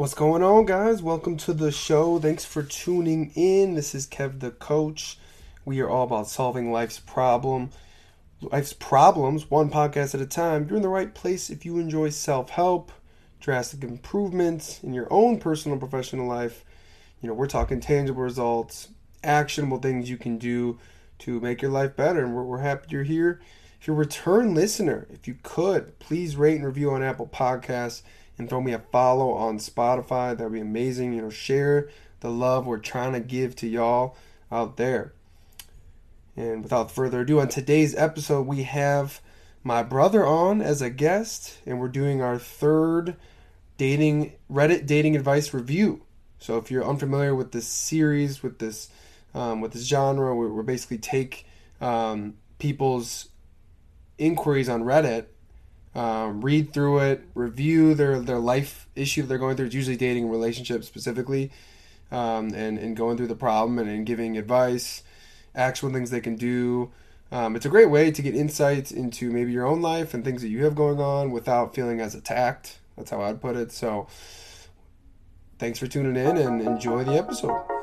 What's going on, guys? Welcome to the show. Thanks for tuning in. This is Kev the Coach. We are all about solving life's problem, life's problems, one podcast at a time. You're in the right place if you enjoy self-help, drastic improvements in your own personal professional life. You know, we're talking tangible results, actionable things you can do to make your life better, and we're, we're happy you're here. If you're a return listener, if you could, please rate and review on Apple Podcasts and throw me a follow on Spotify. That'd be amazing. You know, share the love we're trying to give to y'all out there. And without further ado, on today's episode, we have my brother on as a guest, and we're doing our third dating Reddit dating advice review. So if you're unfamiliar with this series, with this um, with this genre, we, we basically take um, people's inquiries on Reddit um, read through it, review their their life issue they're going through. It's usually dating relationships specifically, um, and and going through the problem and, and giving advice, actual things they can do. Um, it's a great way to get insights into maybe your own life and things that you have going on without feeling as attacked. That's how I'd put it. So, thanks for tuning in and enjoy the episode.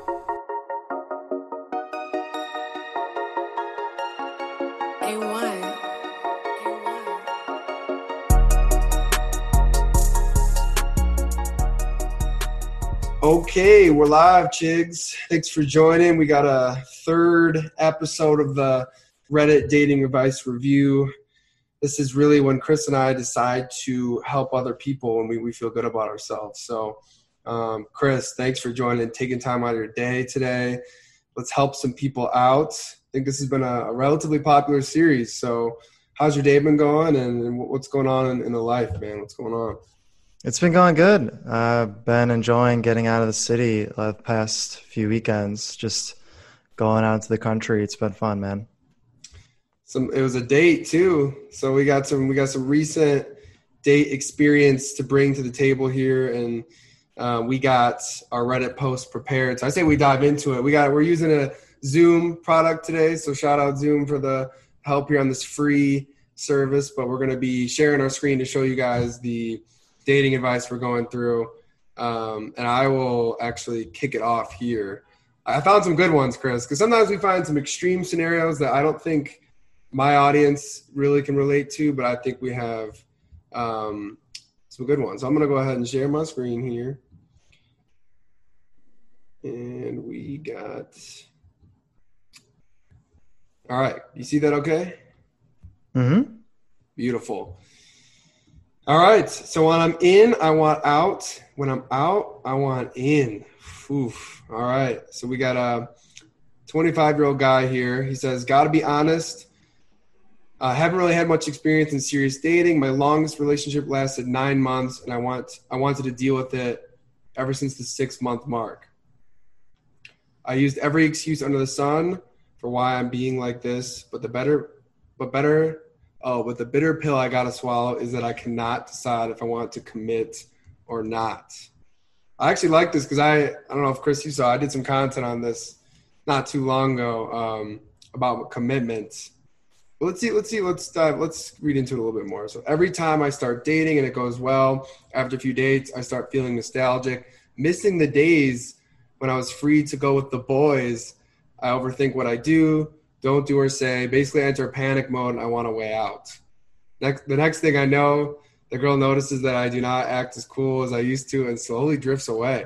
Okay, we're live, Chigs. Thanks for joining. We got a third episode of the Reddit Dating Advice Review. This is really when Chris and I decide to help other people and we, we feel good about ourselves. So, um, Chris, thanks for joining, taking time out of your day today. Let's help some people out. I think this has been a, a relatively popular series. So, how's your day been going and, and what's going on in, in the life, man? What's going on? It's been going good. I've been enjoying getting out of the city the past few weekends, just going out to the country. It's been fun, man. Some it was a date too. So we got some we got some recent date experience to bring to the table here and uh, we got our Reddit post prepared. So I say we dive into it. We got we're using a Zoom product today, so shout out Zoom for the help here on this free service. But we're going to be sharing our screen to show you guys the dating advice we're going through. Um, and I will actually kick it off here. I found some good ones, Chris, because sometimes we find some extreme scenarios that I don't think my audience really can relate to, but I think we have um, some good ones. So I'm going to go ahead and share my screen here. And we got. All right. You see that okay? Mm hmm. Beautiful. All right. So when I'm in, I want out. When I'm out, I want in. Oof. All right. So we got a 25 year old guy here. He says, "Got to be honest. I haven't really had much experience in serious dating. My longest relationship lasted nine months, and I want I wanted to deal with it ever since the six month mark. I used every excuse under the sun for why I'm being like this, but the better, but better oh, but the bitter pill I got to swallow is that I cannot decide if I want to commit or not. I actually like this because I, I don't know if Chris, you saw, I did some content on this not too long ago um, about commitment. Let's see, let's see, let's dive, let's read into it a little bit more. So every time I start dating and it goes well, after a few dates, I start feeling nostalgic, missing the days when I was free to go with the boys. I overthink what I do, don't do or say. Basically, enter panic mode and I want a way out. Next, the next thing I know, the girl notices that I do not act as cool as I used to and slowly drifts away.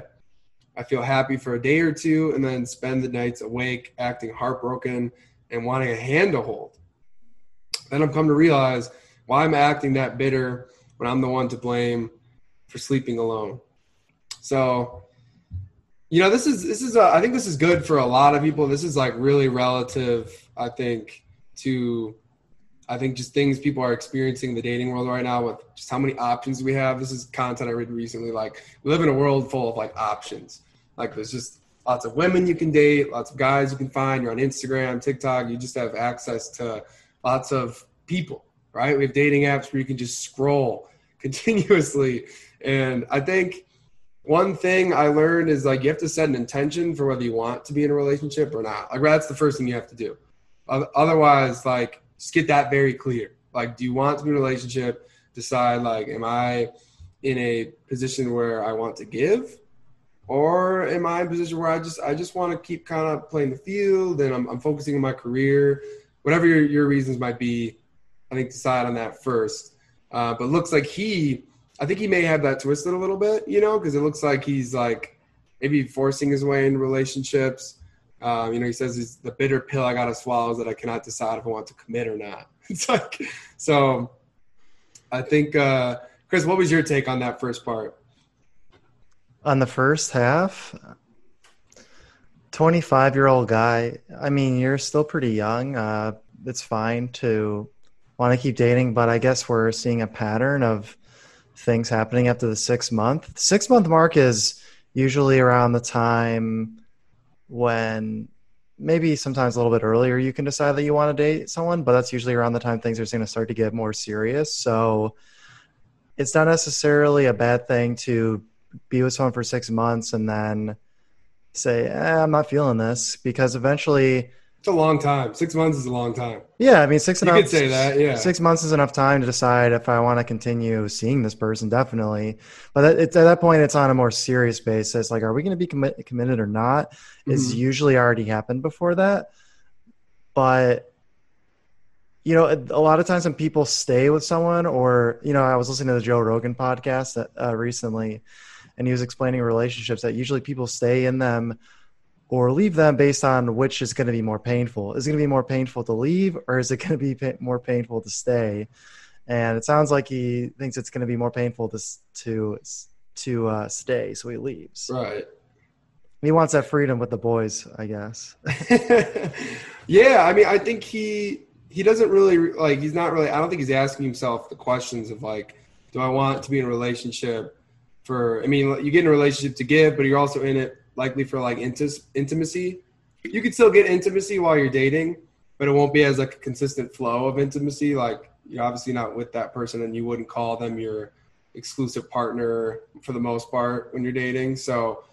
I feel happy for a day or two and then spend the nights awake, acting heartbroken and wanting a hand to hold. Then I've come to realize why I'm acting that bitter when I'm the one to blame for sleeping alone. So you know this is this is uh, i think this is good for a lot of people this is like really relative i think to i think just things people are experiencing in the dating world right now with just how many options we have. This is content i read recently like we live in a world full of like options. Like there's just lots of women you can date lots of guys you can find. You're on instagram tiktok you just have access to lots of people right? We have dating apps where you can just scroll continuously. And i think one thing I learned is like you have to set an intention for whether you want to be in a relationship or not. Like that's the first thing you have to do. Otherwise, like just get that very clear. Like, do you want to be in a relationship? Decide like, am I in a position where I want to give, or am I in a position where I just I just want to keep kind of playing the field and I'm, I'm focusing on my career, whatever your, your reasons might be. I think decide on that first. Uh, but looks like he, I think he may have that twisted a little bit, you know, because it looks like he's like maybe forcing his way into relationships. Um, you know, he says it's the bitter pill I got to swallow is that I cannot decide if I want to commit or not. It's like, so I think, uh, Chris, what was your take on that first part? On the first half, 25 year old guy, I mean, you're still pretty young. Uh, it's fine to want to keep dating, but I guess we're seeing a pattern of things happening after the six month. Six month mark is usually around the time when maybe sometimes a little bit earlier you can decide that you want to date someone, but that's usually around the time things are going to start to get more serious. So it's not necessarily a bad thing to be with someone for six months and then say, eh, I'm not feeling this because eventually it's a long time. Six months is a long time. Yeah, I mean, six. You enough, could say that. Yeah, six months is enough time to decide if I want to continue seeing this person. Definitely, but it's at that point, it's on a more serious basis. Like, are we going to be commit, committed or not? Mm-hmm. Is usually already happened before that. But you know, a lot of times when people stay with someone, or you know, I was listening to the Joe Rogan podcast that, uh, recently, and he was explaining relationships that usually people stay in them or leave them based on which is going to be more painful. Is it going to be more painful to leave or is it going to be pa- more painful to stay? And it sounds like he thinks it's going to be more painful to to to uh, stay, so he leaves. Right. He wants that freedom with the boys, I guess. yeah, I mean, I think he he doesn't really like. He's not really. I don't think he's asking himself the questions of like, do I want to be in a relationship for? I mean, you get in a relationship to give, but you're also in it likely for like intis- intimacy. You could still get intimacy while you're dating, but it won't be as like a consistent flow of intimacy. Like you're obviously not with that person, and you wouldn't call them your exclusive partner for the most part when you're dating. So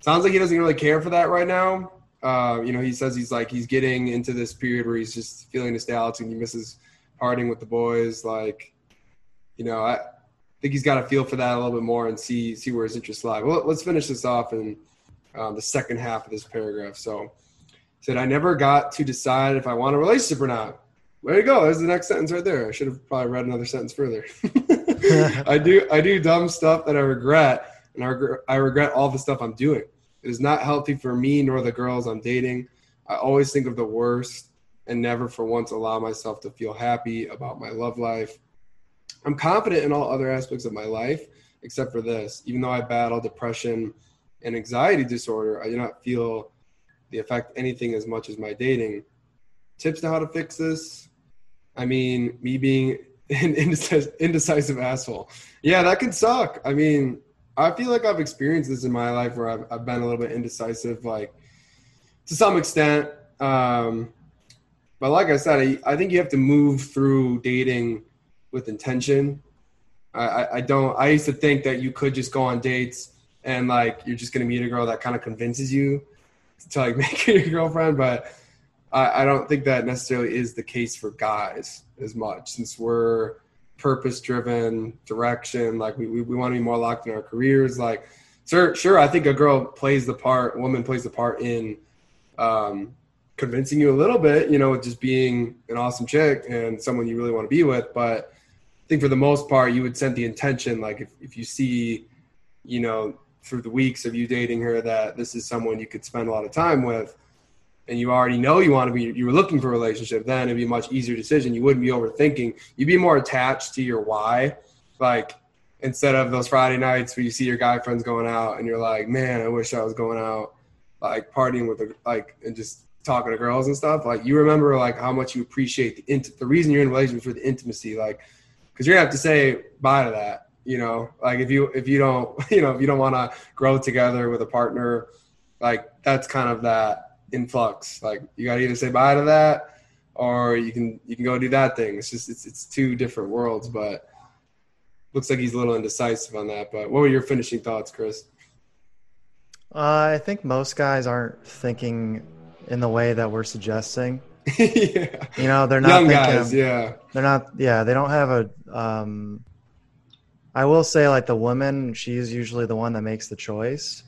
sounds like he doesn't really care for that right now. Uh, you know, he says he's like he's getting into this period where he's just feeling nostalgic and he misses partying with the boys. Like, you know, I think he's got to feel for that a little bit more and see see where his interests lie. Well, let's finish this off and um, the second half of this paragraph. So said, I never got to decide if I want a relationship or not. There you go. There's the next sentence right there. I should have probably read another sentence further. I do I do dumb stuff that I regret, and I regret, I regret all the stuff I'm doing. It is not healthy for me nor the girls I'm dating. I always think of the worst and never for once allow myself to feel happy about my love life. I'm confident in all other aspects of my life except for this. Even though I battle depression and anxiety disorder, I do not feel the effect anything as much as my dating. Tips to how to fix this? I mean, me being an indecisive asshole. Yeah, that could suck. I mean, I feel like I've experienced this in my life where I've, I've been a little bit indecisive, like to some extent. Um, but like I said, I, I think you have to move through dating with intention. I, I, I don't. I used to think that you could just go on dates and like you're just gonna meet a girl that kind of convinces you to like make her your girlfriend. But I, I don't think that necessarily is the case for guys as much since we're purpose driven direction like we, we, we want to be more locked in our careers like sure sure i think a girl plays the part woman plays the part in um, convincing you a little bit you know just being an awesome chick and someone you really want to be with but i think for the most part you would set the intention like if, if you see you know through the weeks of you dating her that this is someone you could spend a lot of time with and you already know you want to be you were looking for a relationship then it'd be a much easier decision. You wouldn't be overthinking. You'd be more attached to your why. Like instead of those friday nights where you see your guy friends going out and you're like man i wish i was going out like partying with a, like and just talking to girls and stuff like you remember like how much you appreciate the int- the reason you're in relationship for the intimacy like because you're gonna have to say bye to that you know like if you if you don't you know if you don't want to grow together with a partner like that's kind of that influx. Like you got to either say bye to that or you can you can go do that thing. It's just it's it's two different worlds but looks like he's a little indecisive on that but what were your finishing thoughts chris? Uh, i think most guys aren't thinking in the way that we're suggesting. Yeah. you know they're not young thinking, guys yeah. they're not yeah they don't have a um I will say, like the woman, she's usually the one that makes the choice.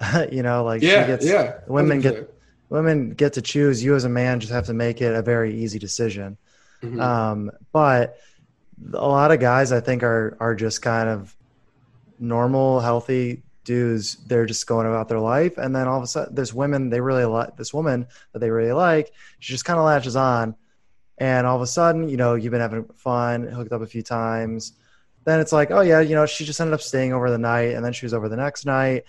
you know, like Yeah, she gets yeah. women 100%. get women get to choose. You as a man just have to make it a very easy decision. Mhm. Um, but a lot of guys, I think, are are just kind of normal, healthy dudes. They're just going about their life, and then all of a sudden, there's women they really like. This woman that they really like, she just kind of latches on, and all of a sudden, you know, you've been having fun, hooked up a few times. Then it's like, oh yeah, you know, she just ended up staying over the night, and then she was over the next night,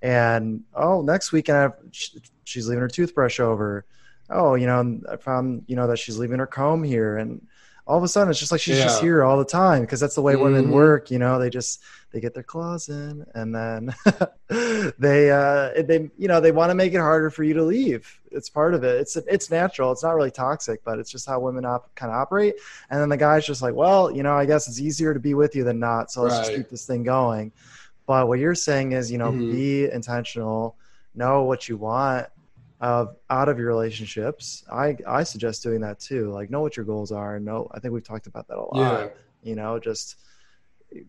and oh, next weekend I- sh- she's leaving her toothbrush over. Oh, you know, I found you know that she's leaving her comb here, and all of a sudden it's just like she's just here all the time because that's the way women Mhm. work. You know, they just they get their claws in, and then they uh they you know they want to make it harder for you to leave. It's part of it. It's it's natural. It's not really toxic, but it's just how women op- kind of operate. And then the guy's just like, well, you know, I guess it's easier to be with you than not, so let's just keep this thing going. But what you're saying is, you know, Mhm. be intentional, know what you want of out of your relationships. I I suggest doing that too. Like know what your goals are. and Know I think we've talked about that a lot. Yeah. You know, just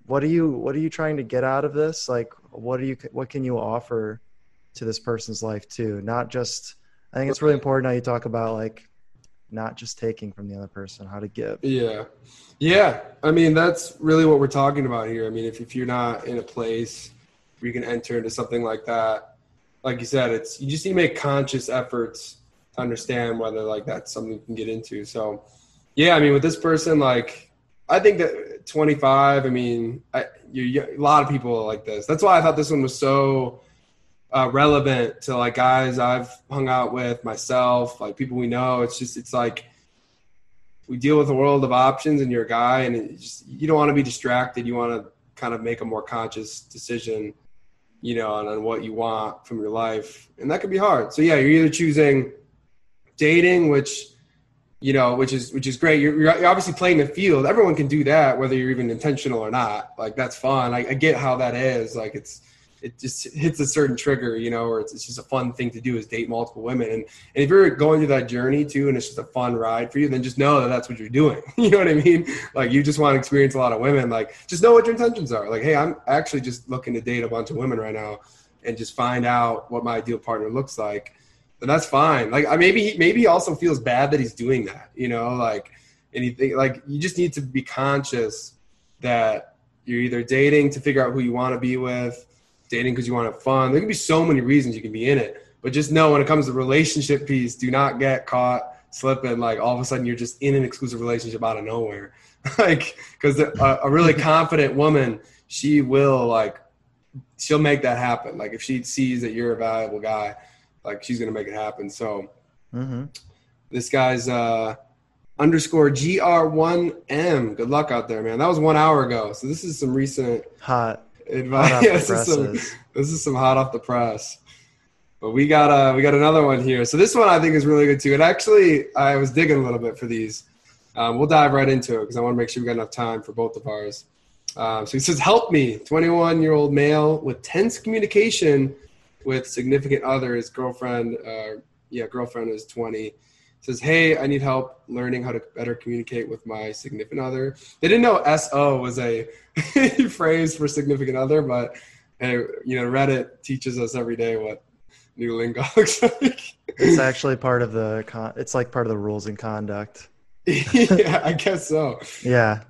what are you what are you trying to get out of this? Like what are you what can you offer to this person's life too? Not just I think it's really important how you talk about like not just taking from the other person, how to give. Yeah. Yeah. I mean, that's really what we're talking about here. I mean, if, if you're not in a place where you can enter into something like that, like you said, it's you just need to make conscious efforts to understand whether like that's something you can get into. So, yeah, I mean, with this person, like, I think that 25, I mean, I, you, you, a lot of people are like this. That's why I thought this one was so uh, relevant to like guys I've hung out with, myself, like people we know. It's just, it's like, we deal with a world of options and you're a guy and just you don't want to be distracted you want to kind of make a more conscious decision you know on, on what you want from your life. And that can be hard. So yeah you're either choosing dating which you know which is which is great. You're, you're obviously playing the field. Everyone can do that whether you're even intentional or not. Like that's fun i, I get how that is. Like it's it just hits a certain trigger, you know, or it's, it's just a fun thing to do is date multiple women. And, and if you're going through that journey too, and it's just a fun ride for you, then just know that that's what you're doing. You know what I mean? Like you just want to experience a lot of women. Like just know what your intentions are. Like, hey, I'm actually just looking to date a bunch of women right now, and just find out what my ideal partner looks like. And that's fine. Like, I maybe he, maybe he also feels bad that he's doing that. You know, like anything. Like you just need to be conscious that you're either dating to figure out who you want to be with dating because you want to have fun. There can be so many reasons you can be in it, but just know when it comes to relationship piece, do not get caught slipping. Like all of a sudden you're just in an exclusive relationship out of nowhere. like, because a, a really confident woman, she will like, she'll make that happen. Like if she sees that you're a valuable guy, like she's gonna make it happen. So hmm this guy's uh underscore gr1m. Good luck out there, man. That was one hour ago. So this is some recent Hot. Advice. Hot off Yeah, the this is some this is some hot off the press. But we got uh we got another one here. So this one I think is really good too. And actually I was digging a little bit for these. Um, we'll dive right into it because I want to make sure we got enough time for both of ours. Um, so he says, "Help me, 21 year old male with tense communication with significant other. His girlfriend, uh, yeah, girlfriend is 20. Says, hey, I need help learning how to better communicate with my significant other. They didn't know SO was a phrase for significant other, but hey, you know, Reddit teaches us every day what new lingo looks like. It's actually part of the con- it's like part of the rules and conduct. yeah, I guess so. Yeah.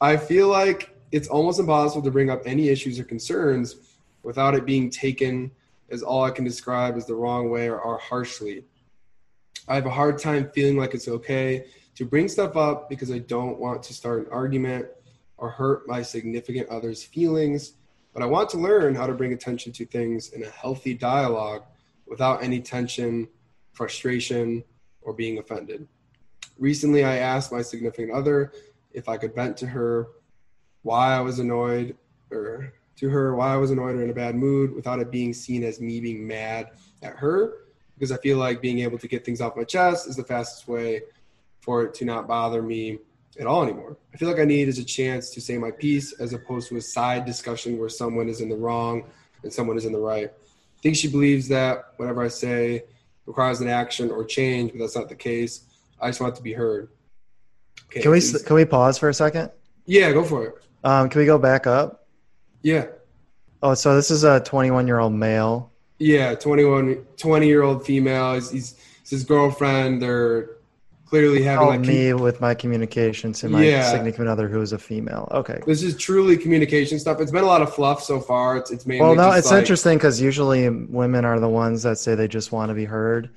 I feel like it's almost impossible to bring up any issues or concerns without it being taken as all I can describe as the wrong way or, or harshly. I have a hard time feeling like it's okay to bring stuff up because I don't want to start an argument or hurt my significant other's feelings, but I want to learn how to bring attention to things in a healthy dialogue without any tension, frustration, or being offended. Recently, I asked my significant other if I could vent to her why I was annoyed or to her why I was annoyed or in a bad mood without it being seen as me being mad at her because I feel like being able to get things off my chest is the fastest way for it to not bother me at all anymore. I feel like I need is a chance to say my piece as opposed to a side discussion where someone is in the wrong and someone is in the right. I think she believes that whatever I say requires an action or change, but that's not the case. I just want to be heard. Okay, Can we please- can we pause for a second? yeah, go for it. Um, can we go back up? Yeah. Oh, so this is a 21 year old male. Yeah, 21, 20 year old female. He's, he's, he's his girlfriend. They're clearly having like me with my communication to my Yeah. significant other who is a female. Okay. this is truly communication stuff. It's been a lot of fluff so far. It's, it's mainly Well, no, it's like- interesting because usually women are the ones that say they just want to be heard.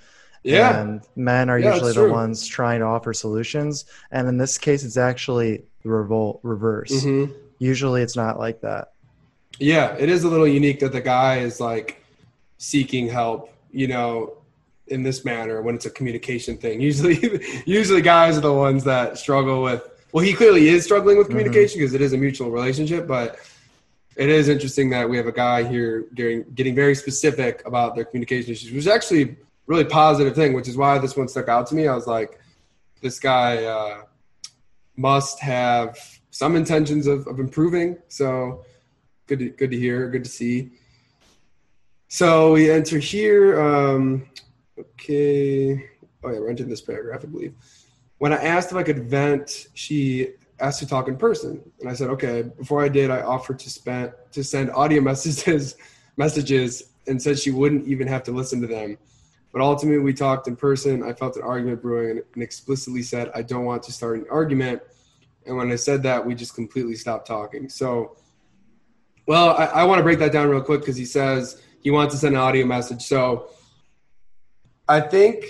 Yeah, And men are Yeah, usually the ones trying to offer solutions. And in this case, it's actually the revol- reverse. hmm Usually it's not like that. yeah. It is a little unique that the guy is like seeking help. You know, in this manner when it's a communication thing. Usually, usually guys are the ones that struggle with. Well, he clearly is struggling with Mhm. communication because it is a mutual relationship, but. It is interesting that we have a guy here getting, getting very specific about their communication issues, which is actually a really positive thing, which is why this one stuck out to me. I was like, this guy uh, must have some intentions of, of improving. So good to, good to hear, good to see. So we enter here. Um, okay. Oh yeah, we're entering this paragraph, I believe. When I asked if I could vent, she asked to talk in person, and I said, okay. Before I did, I offered to spend to send audio messages, messages, and said she wouldn't even have to listen to them. But ultimately, we talked in person. I felt an argument brewing, and, explicitly said, I don't want to start an argument. And when I said that, we just completely stopped talking. So, well, I, I want to break that down real quick because he says he wants to send an audio message. So, I think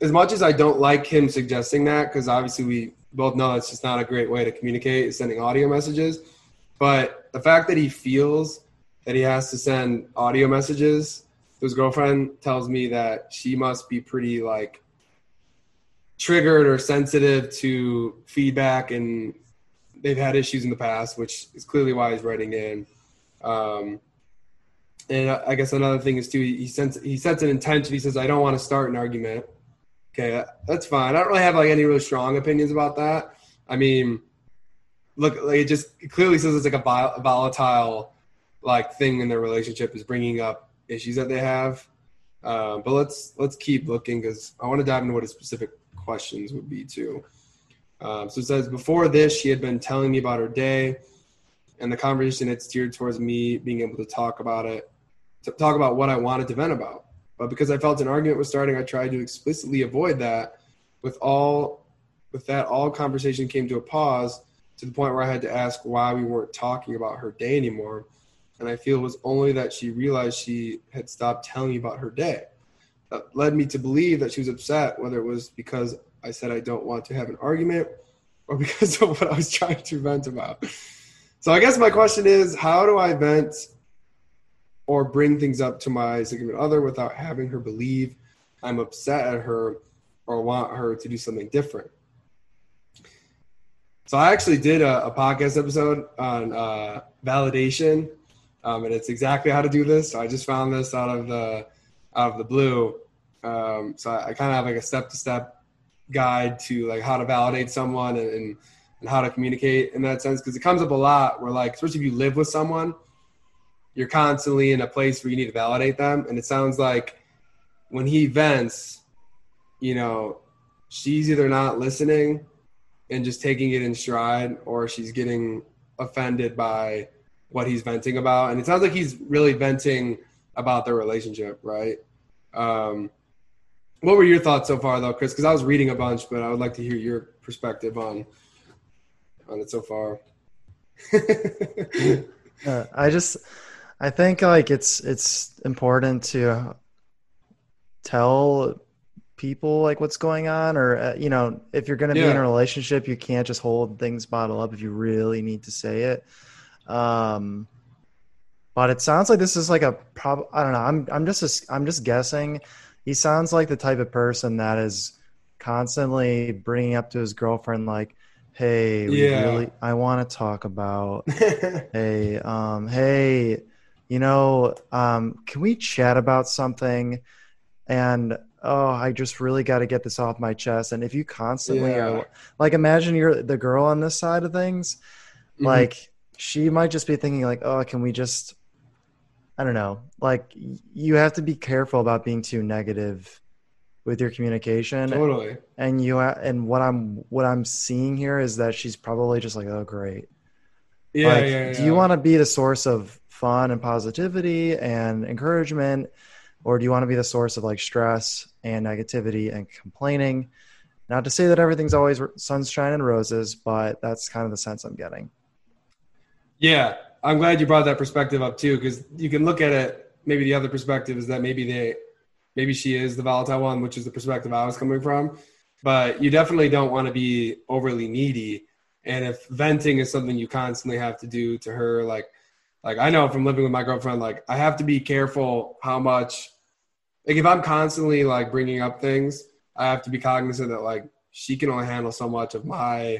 as much as I don't like him suggesting that, because obviously we both know that's just not a great way to communicate, is sending audio messages. But the fact that he feels that he has to send audio messages to his girlfriend tells me that she must be pretty like triggered or sensitive to feedback and they've had issues in the past, which is clearly why he's writing in. Um, and I guess another thing is too, he sets he sets an intention. He says, "I don't want to start an argument." Okay, that's fine. I don't really have like any really strong opinions about that. I mean, look, like it just clearly says it's like a vol- volatile like thing in their relationship is bringing up issues that they have. Uh, but let's let's keep looking because I want to dive into what his specific questions would be too. Um, so it says before this, she had been telling me about her day, and the conversation had steered towards me being able to talk about it, to talk about what I wanted to vent about. But because I felt an argument was starting, I tried to explicitly avoid that. With all, with that, all conversation came to a pause to the point where I had to ask why we weren't talking about her day anymore. And I feel it was only that she realized she had stopped telling me about her day. That led me to believe that she was upset, whether it was because I said I don't want to have an argument or because of what I was trying to vent about. So I guess my question is how do I vent or bring things up to my significant other without having her believe I'm upset at her or want her to do something different? So I actually did a, a podcast episode on uh, validation, um, and it's exactly how to do this. So I just found this out of the out of the blue. Um, so I, I kind of have like a step to step guide to like how to validate someone and, and, and how to communicate in that sense because it comes up a lot where like especially if you live with someone you're constantly in a place where you need to validate them and it sounds like when he vents you know she's either not listening and just taking it in stride or she's getting offended by what he's venting about and it sounds like he's really venting about their relationship right um, what were your thoughts so far, though, Chris? Because I was reading a bunch, but I would like to hear your perspective on on it so far. Uh, I just, I think like it's it's important to tell people like what's going on, or uh, you know, if you're going to be in a relationship, you can't just hold things bottled up if you really need to say it. Um, but it sounds like this is like a prob. I don't know. I'm I'm just I'm just guessing. He sounds like the type of person that is constantly bringing up to his girlfriend like, "Hey, we Yeah. really, I want to talk about." hey um hey you know um can we chat about something? And oh i just really got to get this off my chest. And if you constantly Yeah. are like imagine you're the girl on this side of things. Mhm. like she might just be thinking like oh can we just i don't know. Like you have to be careful about being too negative with your communication. Totally. and you and what i'm what i'm seeing here is that she's probably just like oh great. Yeah, like, yeah, do you want to be the source of fun and positivity and encouragement, or do you want to be the source of like stress and negativity and complaining? Not to say that everything's always sunshine and roses, but that's kind of the sense I'm getting. Yeah, I'm glad you brought that perspective up too, because you can look at it. Maybe the other perspective is that maybe they, maybe she is the volatile one, which is the perspective I was coming from. But you definitely don't want to be overly needy. And if venting is something you constantly have to do to her, like, like I know from living with my girlfriend, like I have to be careful how much, like if I'm constantly like bringing up things, I have to be cognizant that like she can only handle so much of my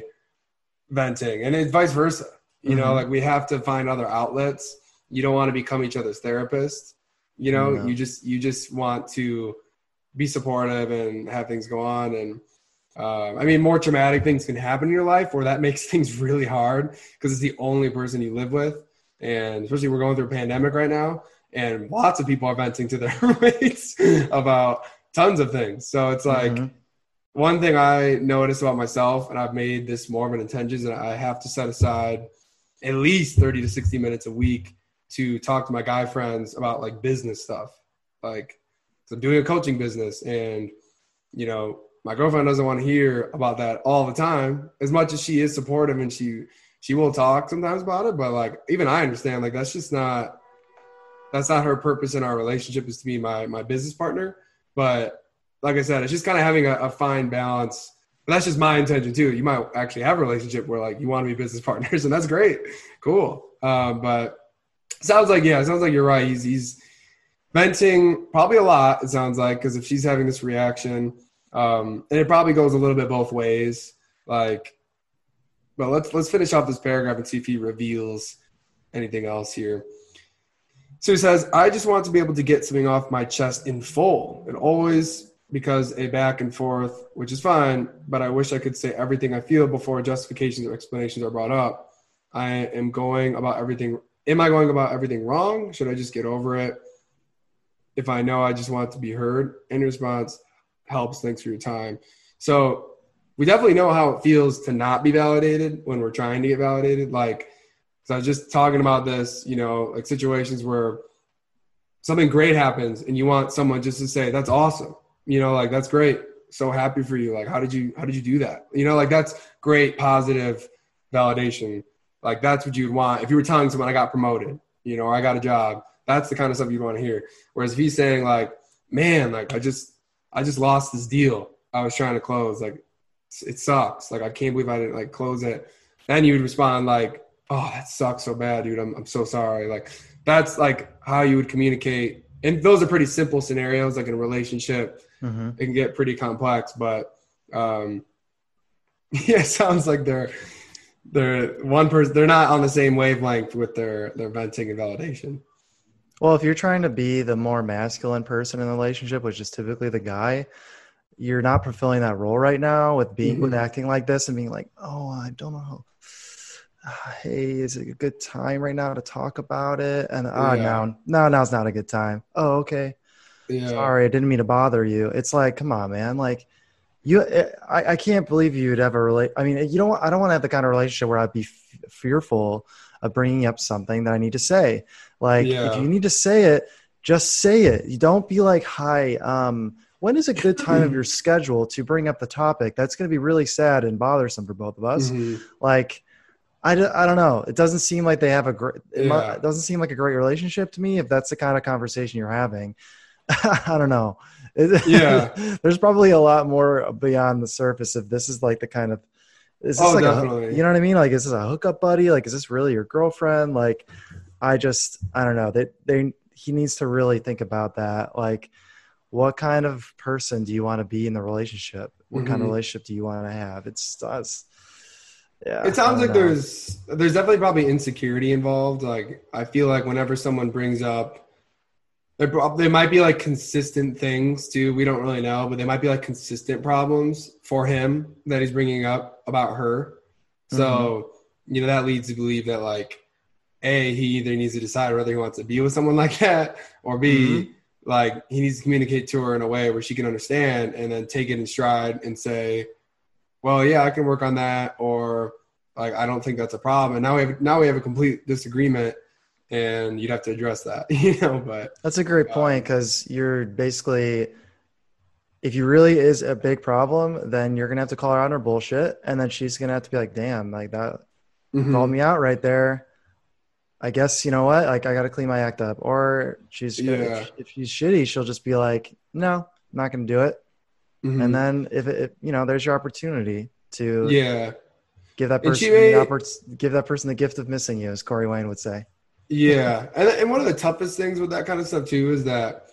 venting, and it's vice versa. You know, Mhm. like we have to find other outlets. You don't want to become each other's therapist. You know, No. you just you just want to be supportive and have things go on. And uh, I mean, more traumatic things can happen in your life where that makes things really hard because it's the only person you live with. And especially we're going through a pandemic right now, and lots of people are venting to their roommates about tons of things. So it's like Mhm. one thing I noticed about myself, and I've made this more of an intention, is that I have to set aside at least 30 to 60 minutes a week to talk to my guy friends about like business stuff. Like, so I'm doing a coaching business, and you know, my girlfriend doesn't want to hear about that all the time, as much as she is supportive and she she will talk sometimes about it. But like, even I understand, like, that's just not that's not her purpose in our relationship is to be my my business partner. But like I said, it's just kind of having a, a fine balance. But that's just my intention too. You might actually have a relationship where like you want to be business partners, and that's great, cool. Um, but sounds like yeah, sounds like you're right. He's he's venting probably a lot. It sounds like because if she's having this reaction, um, and it probably goes a little bit both ways. Like, but let's let's finish off this paragraph and see if he reveals anything else here. So he says, I just want to be able to get something off my chest in full and always because a back and forth, which is fine, but I wish I could say everything I feel before justifications or explanations are brought up. I am going about everything. Am I going about everything wrong? Should I just get over it? If I know I just want to be heard, any response helps. Thanks for your time. So we definitely know how it feels to not be validated when we're trying to get validated. Like, so I was just talking about this, you know, like situations where something great happens and you want someone just to say, that's awesome. You know, like that's great. So happy for you. Like, how did you, how did you do that? You know, like that's great, positive validation. Like that's what you'd want. If you were telling someone I got promoted, you know, or I got a job, that's the kind of stuff you'd want to hear. Whereas if he's saying like, man, like I just, I just lost this deal I was trying to close. Like it sucks. Like I can't believe I didn't like close it. Then you would respond like, oh, that sucks so bad, dude. I'm, I'm so sorry. Like that's like how you would communicate. And those are pretty simple scenarios. Like in a relationship, Mhm. it can get pretty complex. But um, yeah, it sounds like they're they're one person. They're not on the same wavelength with their their venting and validation. Well, if you're trying to be the more masculine person in the relationship, which is typically the guy, you're not fulfilling that role right now with being with Mhm. acting like this and being like, "Oh, I don't know. Ah, hey, is it a good time right now to talk about it?" And ah, Yeah. no, no, now's not a good time. Oh, okay. Yeah. Sorry, I didn't mean to bother you. It's like, come on, man. Like, you, I, I can't believe you'd ever relate. I mean, you don't. I don't want to have the kind of relationship where I'd be f- fearful of bringing up something that I need to say. Like, Yeah. if you need to say it, just say it. You don't be like, "Hi, um, when is a good time of your schedule to bring up the topic?" That's going to be really sad and bothersome for both of us. Mhm. Like, I, d- I don't know. It doesn't seem like they have a great. It, mu- it doesn't seem like a great relationship to me. If that's the kind of conversation you're having, I don't know. Yeah. there's probably a lot more beyond the surface. If this is like the kind of, is this Oh, like definitely. a, you know what I mean? Like, is this a hookup buddy? Like, is this really your girlfriend? Like, I just, I don't know. They, they, he needs to really think about that. Like, what kind of person do you want to be in the relationship? What kind of Mhm. relationship do you want to have? It's us. Yeah. It sounds like know. there's there's definitely probably insecurity involved. Like I feel like whenever someone brings up, there might be like consistent things too. We don't really know, but they might be like consistent problems for him that he's bringing up about her. So you know that leads to believe that like, a he either needs to decide whether he wants to be with someone like that, or b like he needs to communicate to her in a way where she can understand and then take it in stride and say well, yeah, I can work on that, or like I don't think that's a problem. And now we have now we have a complete disagreement, and you'd have to address that, you know. But that's a great point because you're basically, if you really is a big problem, then you're gonna have to call her out on her bullshit, and then she's gonna have to be like, "Damn, like that mhm. called me out right there." I guess you know what? Like I got to clean my act up. Or she's gonna, Yeah. if, she's shitty, she'll just be like, "No, I'm not gonna do it." Mhm. And then if it, if, you know, there's your opportunity to yeah, give that person may- the oppor- give that person the gift of missing you, as Corey Wayne would say. Yeah, and and one of the toughest things with that kind of stuff too is that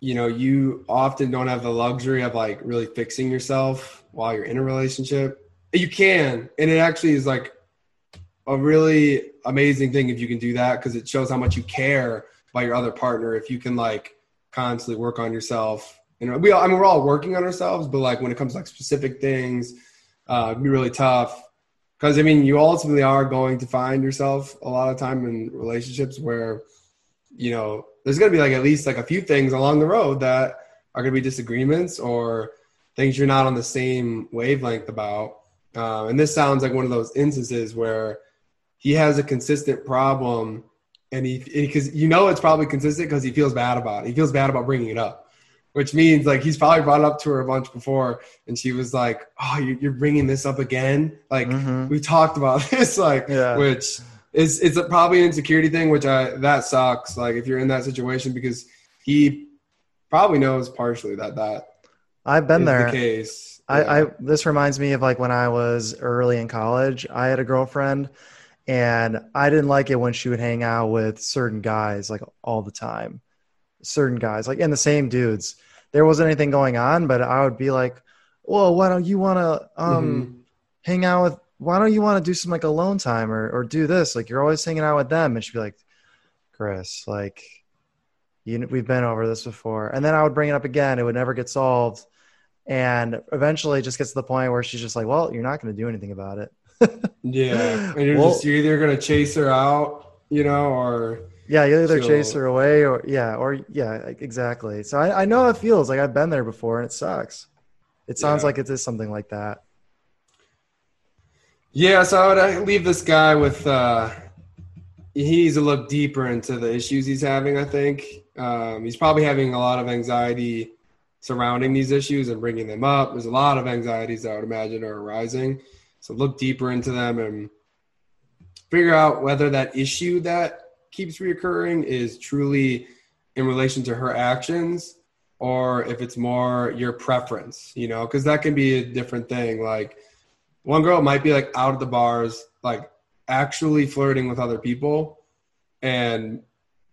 you know you often don't have the luxury of like really fixing yourself while you're in a relationship. You can, and it actually is like a really amazing thing if you can do that because it shows how much you care about your other partner. If you can like constantly work on yourself, you know, we all, I mean we're all working on ourselves, but like when it comes to like specific things, uh, it'd be really tough because I mean, you ultimately are going to find yourself a lot of time in relationships where, you know, there's going to be like at least like a few things along the road that are going to be disagreements or things you're not on the same wavelength about. Uh, and this sounds like one of those instances where he has a consistent problem, and he because you know it's probably consistent because he feels bad about it. He feels bad about bringing it up. Which means like he's probably brought it up to her a bunch before, and she was like, "Oh, you- you're bringing this up again? Like Mhm. we talked about this like Yeah. which is it's a, probably an insecurity thing which i that sucks like if you're in that situation because he probably knows partially that that I've been there. the case I, Yeah. I this reminds me of like when I was early in college. I had a girlfriend, and I didn't like it when she would hang out with certain guys like all the time. Certain guys, like and the same dudes. There wasn't anything going on, but I would be like, "Well, why don't you want to um Mhm. hang out with? Why don't you want to do some like alone time or or do this? Like you're always hanging out with them." And she'd be like, "Chris, like." You know, we've been over this before, and then I would bring it up again. It would never get solved, and eventually it just gets to the point where she's just like, "Well, you're not going to do anything about it." Yeah and you're Well- just you're either gonna chase her out you know or Yeah, you either So- chase her away or yeah, or yeah, exactly. So I, I know how it feels. Like I've been there before, and it sucks. It sounds Yeah. like it is something like that. yeah so i would leave this guy with uh he needs to look deeper into the issues he's having i think um he's probably having a lot of anxiety surrounding these issues and bringing them up there's a lot of anxieties i would imagine are arising so look deeper into them and figure out whether that issue that keeps reoccurring is truly in relation to her actions or if it's more your preference you know because that can be a different thing. Like one girl might be like out of the bars like actually flirting with other people and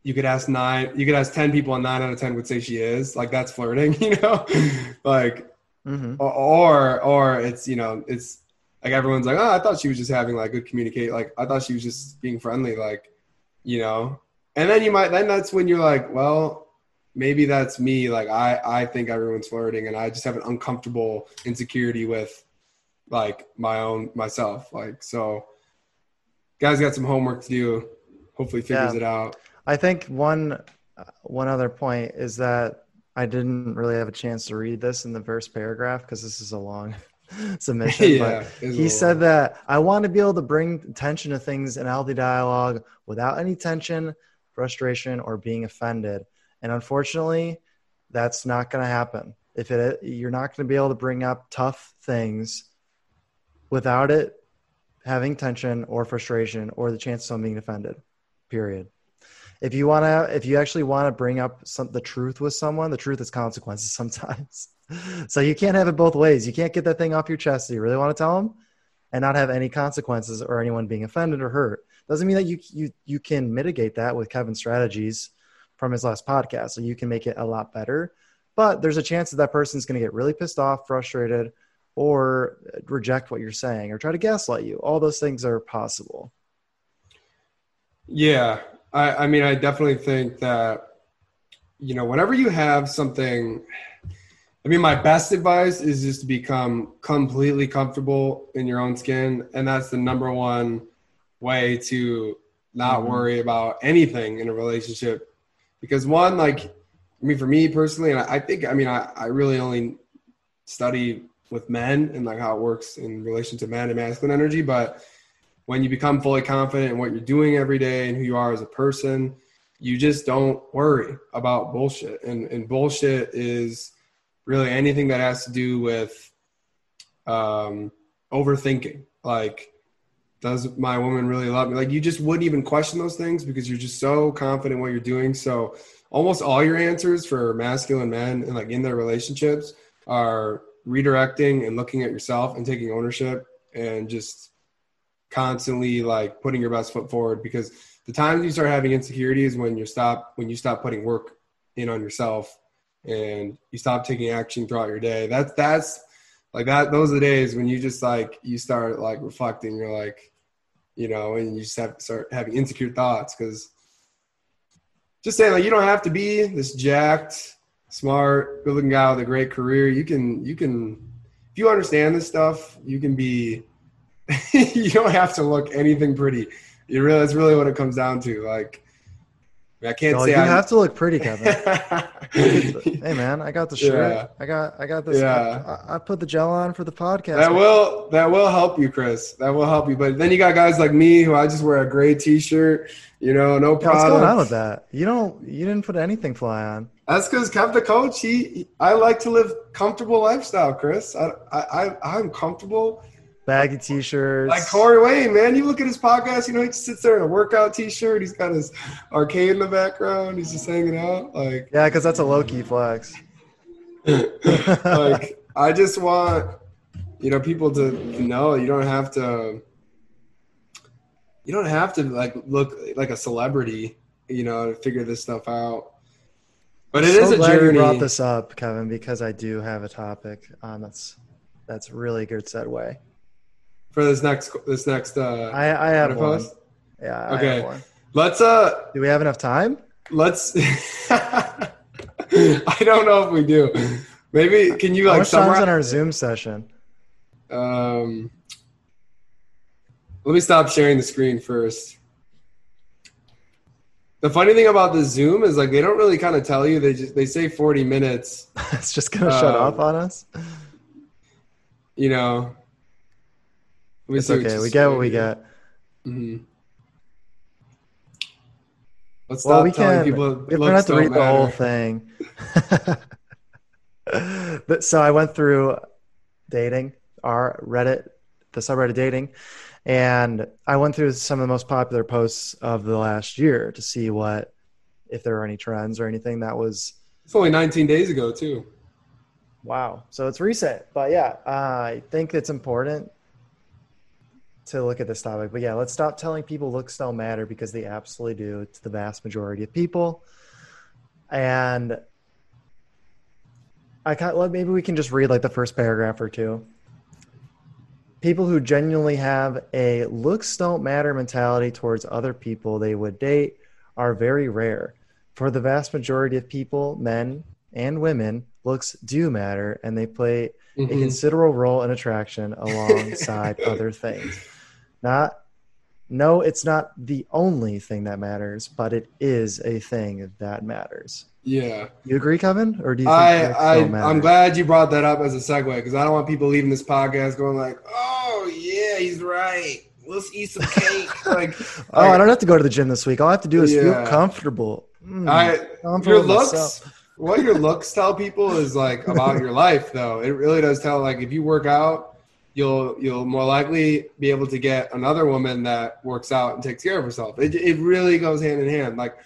you could ask nine you could ask 10 people and nine out of 10 would say she is. Like that's flirting you know? Like hmm or or or it's you know it's like everyone's like oh i thought she was just having like good communicate like i thought she was just being friendly like you know? And then you might then that's when you're like well maybe that's me. Like i i think everyone's flirting and i just have an uncomfortable insecurity with like my own myself. Like so guys got some homework to do. Hopefully figures Yeah. it out. I think one one other point is that I didn't really have a chance to read this in the first paragraph because this is a long submission. yeah but he said that I want to be able to bring tension to things in healthy dialogue without any tension, frustration, or being offended. And unfortunately, that's not going to happen. If it, you're not going to be able to bring up tough things without it having tension or frustration or the chance of someone being offended. Period. If you want to, if you actually want to bring up some the truth with someone, the truth has consequences sometimes. So you can't have it both ways. You can't get that thing off your chest that you really want to tell them, and not have any consequences or anyone being offended or hurt. Doesn't mean that you you you can mitigate that with Kevin's strategies from his last podcast, so you can make it a lot better. But there's a chance that that person's going to get really pissed off, frustrated, or reject what you're saying, or try to gaslight you. All those things are possible. Yeah, I, I mean, I definitely think that, you know, whenever you have something, I mean, my best advice is just to become completely comfortable in your own skin. And that's the number one way to not Mhm. worry about anything in a relationship. Because, one, like, I mean, for me personally, and I, I think, I mean, I, I really only study with men and like how it works in relation to men and masculine energy, but when you become fully confident in what you're doing every day and who you are as a person, you just don't worry about bullshit. And and bullshit is really anything that has to do with um, overthinking. Like, does my woman really love me? Like, you just wouldn't even question those things because you're just so confident what you're doing. So, almost all your answers for masculine men and like in their relationships are redirecting and looking at yourself and taking ownership and just constantly like putting your best foot forward because the times you start having insecurities when you stop when you stop putting work in on yourself and you stop taking action throughout your day. That's that's like that those are the days when you just like you start like reflecting. You're like you know and you just have to start having insecure thoughts because just saying like you don't have to be this jacked smart good looking guy with a great career. You can you can if you understand this stuff you can be you don't have to look anything pretty. You really that's really what it comes down to. Like I can't No, say you I'm- have to look pretty, Kevin. hey man, I got the shirt. Yeah. I got I got this. Yeah. I, I put the gel on for the podcast. That will that will help you, Chris. That will help you. But then you got guys like me who I just wear a gray T-shirt. You know, no problem. what's going on with that? You don't. You didn't put anything fly on. That's because Kev, the coach, he, he- I like to live comfortable lifestyle, Chris. I, I, I I'm comfortable. Baggy t-shirts. Like Corey Wayne, man. You look at his podcast. You know, he just sits there in a workout T-shirt. He's got his arcade in the background. He's just hanging out. Like, Yeah, because that's a low key flex. like I just want you know people to know you don't have to you don't have to like look like a celebrity you know to figure this stuff out but it so is a glad journey you brought this up, Kevin, because I do have a topic on that's that's really good segue. For this next this next uh I I have one. post. Yeah. I Okay. let's uh Do we have enough time? let's I don't know if we do maybe can you How like much time's summarize on our Zoom session? Um, let me stop sharing the screen first. The funny thing about the Zoom is like they don't really kind of tell you. They just they say forty minutes. it's just gonna shut Um, off on us. You know. Me It's okay. We get what we get. Mhm. Let's Well, stop we telling can. people. We don't have to read don't the whole thing. but so I went through dating, our Reddit, the subreddit dating, and I went through some of the most popular posts of the last year to see what if there were any trends or anything that was It's only 19 days ago too. wow. So it's recent, but yeah, I think it's important to look at this topic. But yeah, let's stop telling people looks don't matter because they absolutely do to the vast majority of people. And I kind of, maybe we can just read like the first paragraph or two. People who genuinely have a looks don't matter mentality towards other people they would date are very rare. For the vast majority of people, men and women, looks do matter and they play a Mhm. considerable role in attraction alongside other things. Not no, it's not the only thing that matters, but it is a thing that matters. Yeah. You agree, Kevin? Or do you think I, I I'm glad you brought that up as a segue because I don't want people leaving this podcast going like, "Oh yeah, he's right. Let's eat some cake." like, Oh, I don't have to go to the gym this week. All I have to do is Yeah. feel comfortable. Mm, I comfortable your looks. myself. What your looks tell people is like about your life, though. It really does tell. Like, if you work out, you'll you'll more likely be able to get another woman that works out and takes care of herself. It it really goes hand in hand. Like,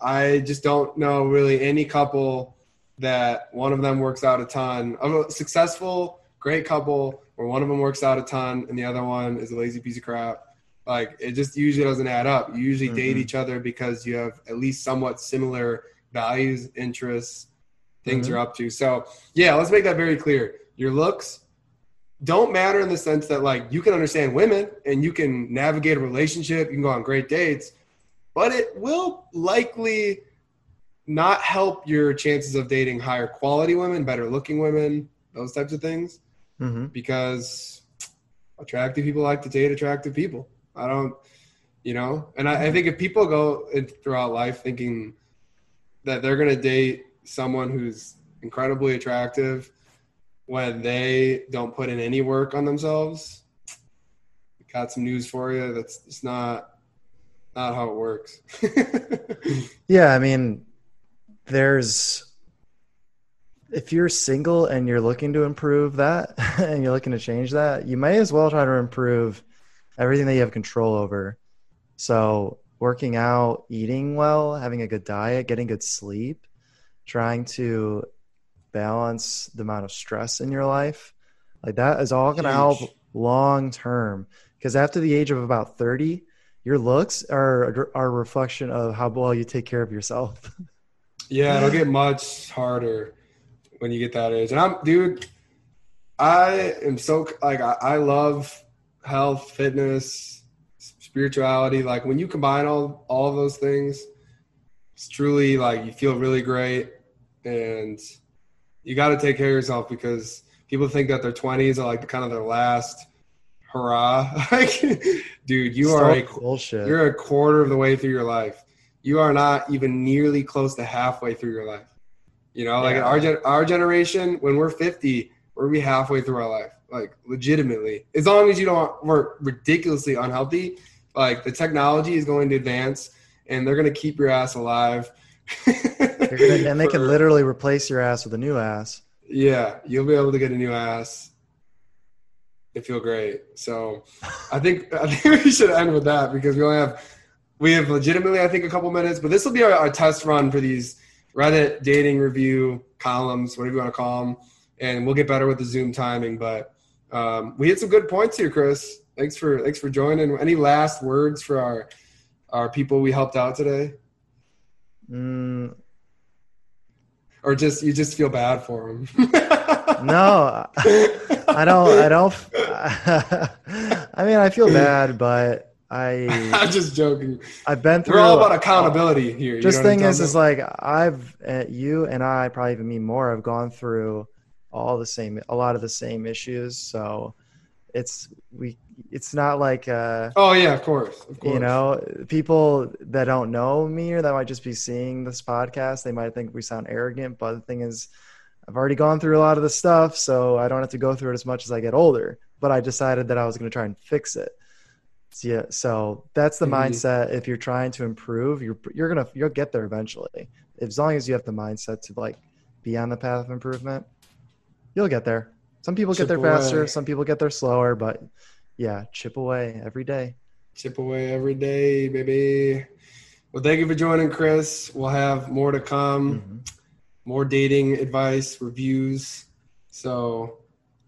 I just don't know really any couple that one of them works out a ton. Of a successful, great couple where one of them works out a ton and the other one is a lazy piece of crap. Like it just usually doesn't add up. You usually date Mhm. each other because you have at least somewhat similar values, interests, things Mhm. you're up to. So yeah, let's make that very clear. Your looks don't matter in the sense that like you can understand women and you can navigate a relationship, you can go on great dates, but it will likely not help your chances of dating higher quality women, better looking women, those types of things, Mhm. because attractive people like to date attractive people. I don't, you know, and I, I think if people go throughout life thinking that they're going to date someone who's incredibly attractive when they don't put in any work on themselves, got some news for you. That's it's not not how it works. Yeah, I mean, there's if you're single and you're looking to improve that and you're looking to change that, you may as well try to improve everything that you have control over. So, working out, eating well, having a good diet, getting good sleep, trying to balance the amount of stress in your life. Like that is all going to help long term because after the age of about 30, your looks are are a reflection of how well you take care of yourself. Yeah, it'll get much harder when you get that age. And I'm, dude, I am so like I, I love health, fitness, spirituality. Like when you combine all all of those things, it's truly like you feel really great, and you got to take care of yourself because people think that their 20s are like kind of their last hurrah. Like, dude, you are a bullshit. you're a quarter of the way through your life. You are not even nearly close to halfway through your life. You know, like Yeah. our our generation, when we're 50, we're gonna be halfway through our life, like legitimately. As long as you don't work ridiculously unhealthy, like the technology is going to advance, and they're gonna keep your ass alive. Gonna- and they can literally replace your ass with a new ass. yeah, you'll be able to get a new ass. It feel great. So, I think I think we should end with that because we only have we have legitimately I think a couple minutes, but this will be our, our test run for these Reddit dating review columns, whatever you want to call them, and we'll get better with the Zoom timing. But um, we hit some good points here, Chris. Thanks for thanks for joining. Any last words for our our people we helped out today, Mm, or just you just feel bad for them? no, I don't. I don't. I mean, I feel bad, but I I'm just joking. I've been through. We're all about accountability here. Just know what I'm thing is, is like I've uh, you and I probably even me more have gone through all the same, a lot of the same issues. So it's we. It's not like uh. Oh yeah, of course, of course. you know people that don't know me or that might just be seeing this podcast. They might think we sound arrogant, but the thing is, I've already gone through a lot of the stuff, so I don't have to go through it as much as I get older. But I decided that I was going to try and fix it. So, yeah, so that's the mindset. If you're trying to improve, you're you're gonna you'll get there eventually. As long as you have the mindset to like be on the path of improvement, you'll get there. Some people Chip get there faster, some people get there slower, but yeah, chip away every day. Chip away every day, baby. Well, thank you for joining, Chris. We'll have more to come, Mhm. more dating advice, reviews. So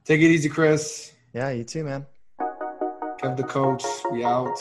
take it easy, Chris. Yeah, you too, man. Kev the coach. We out.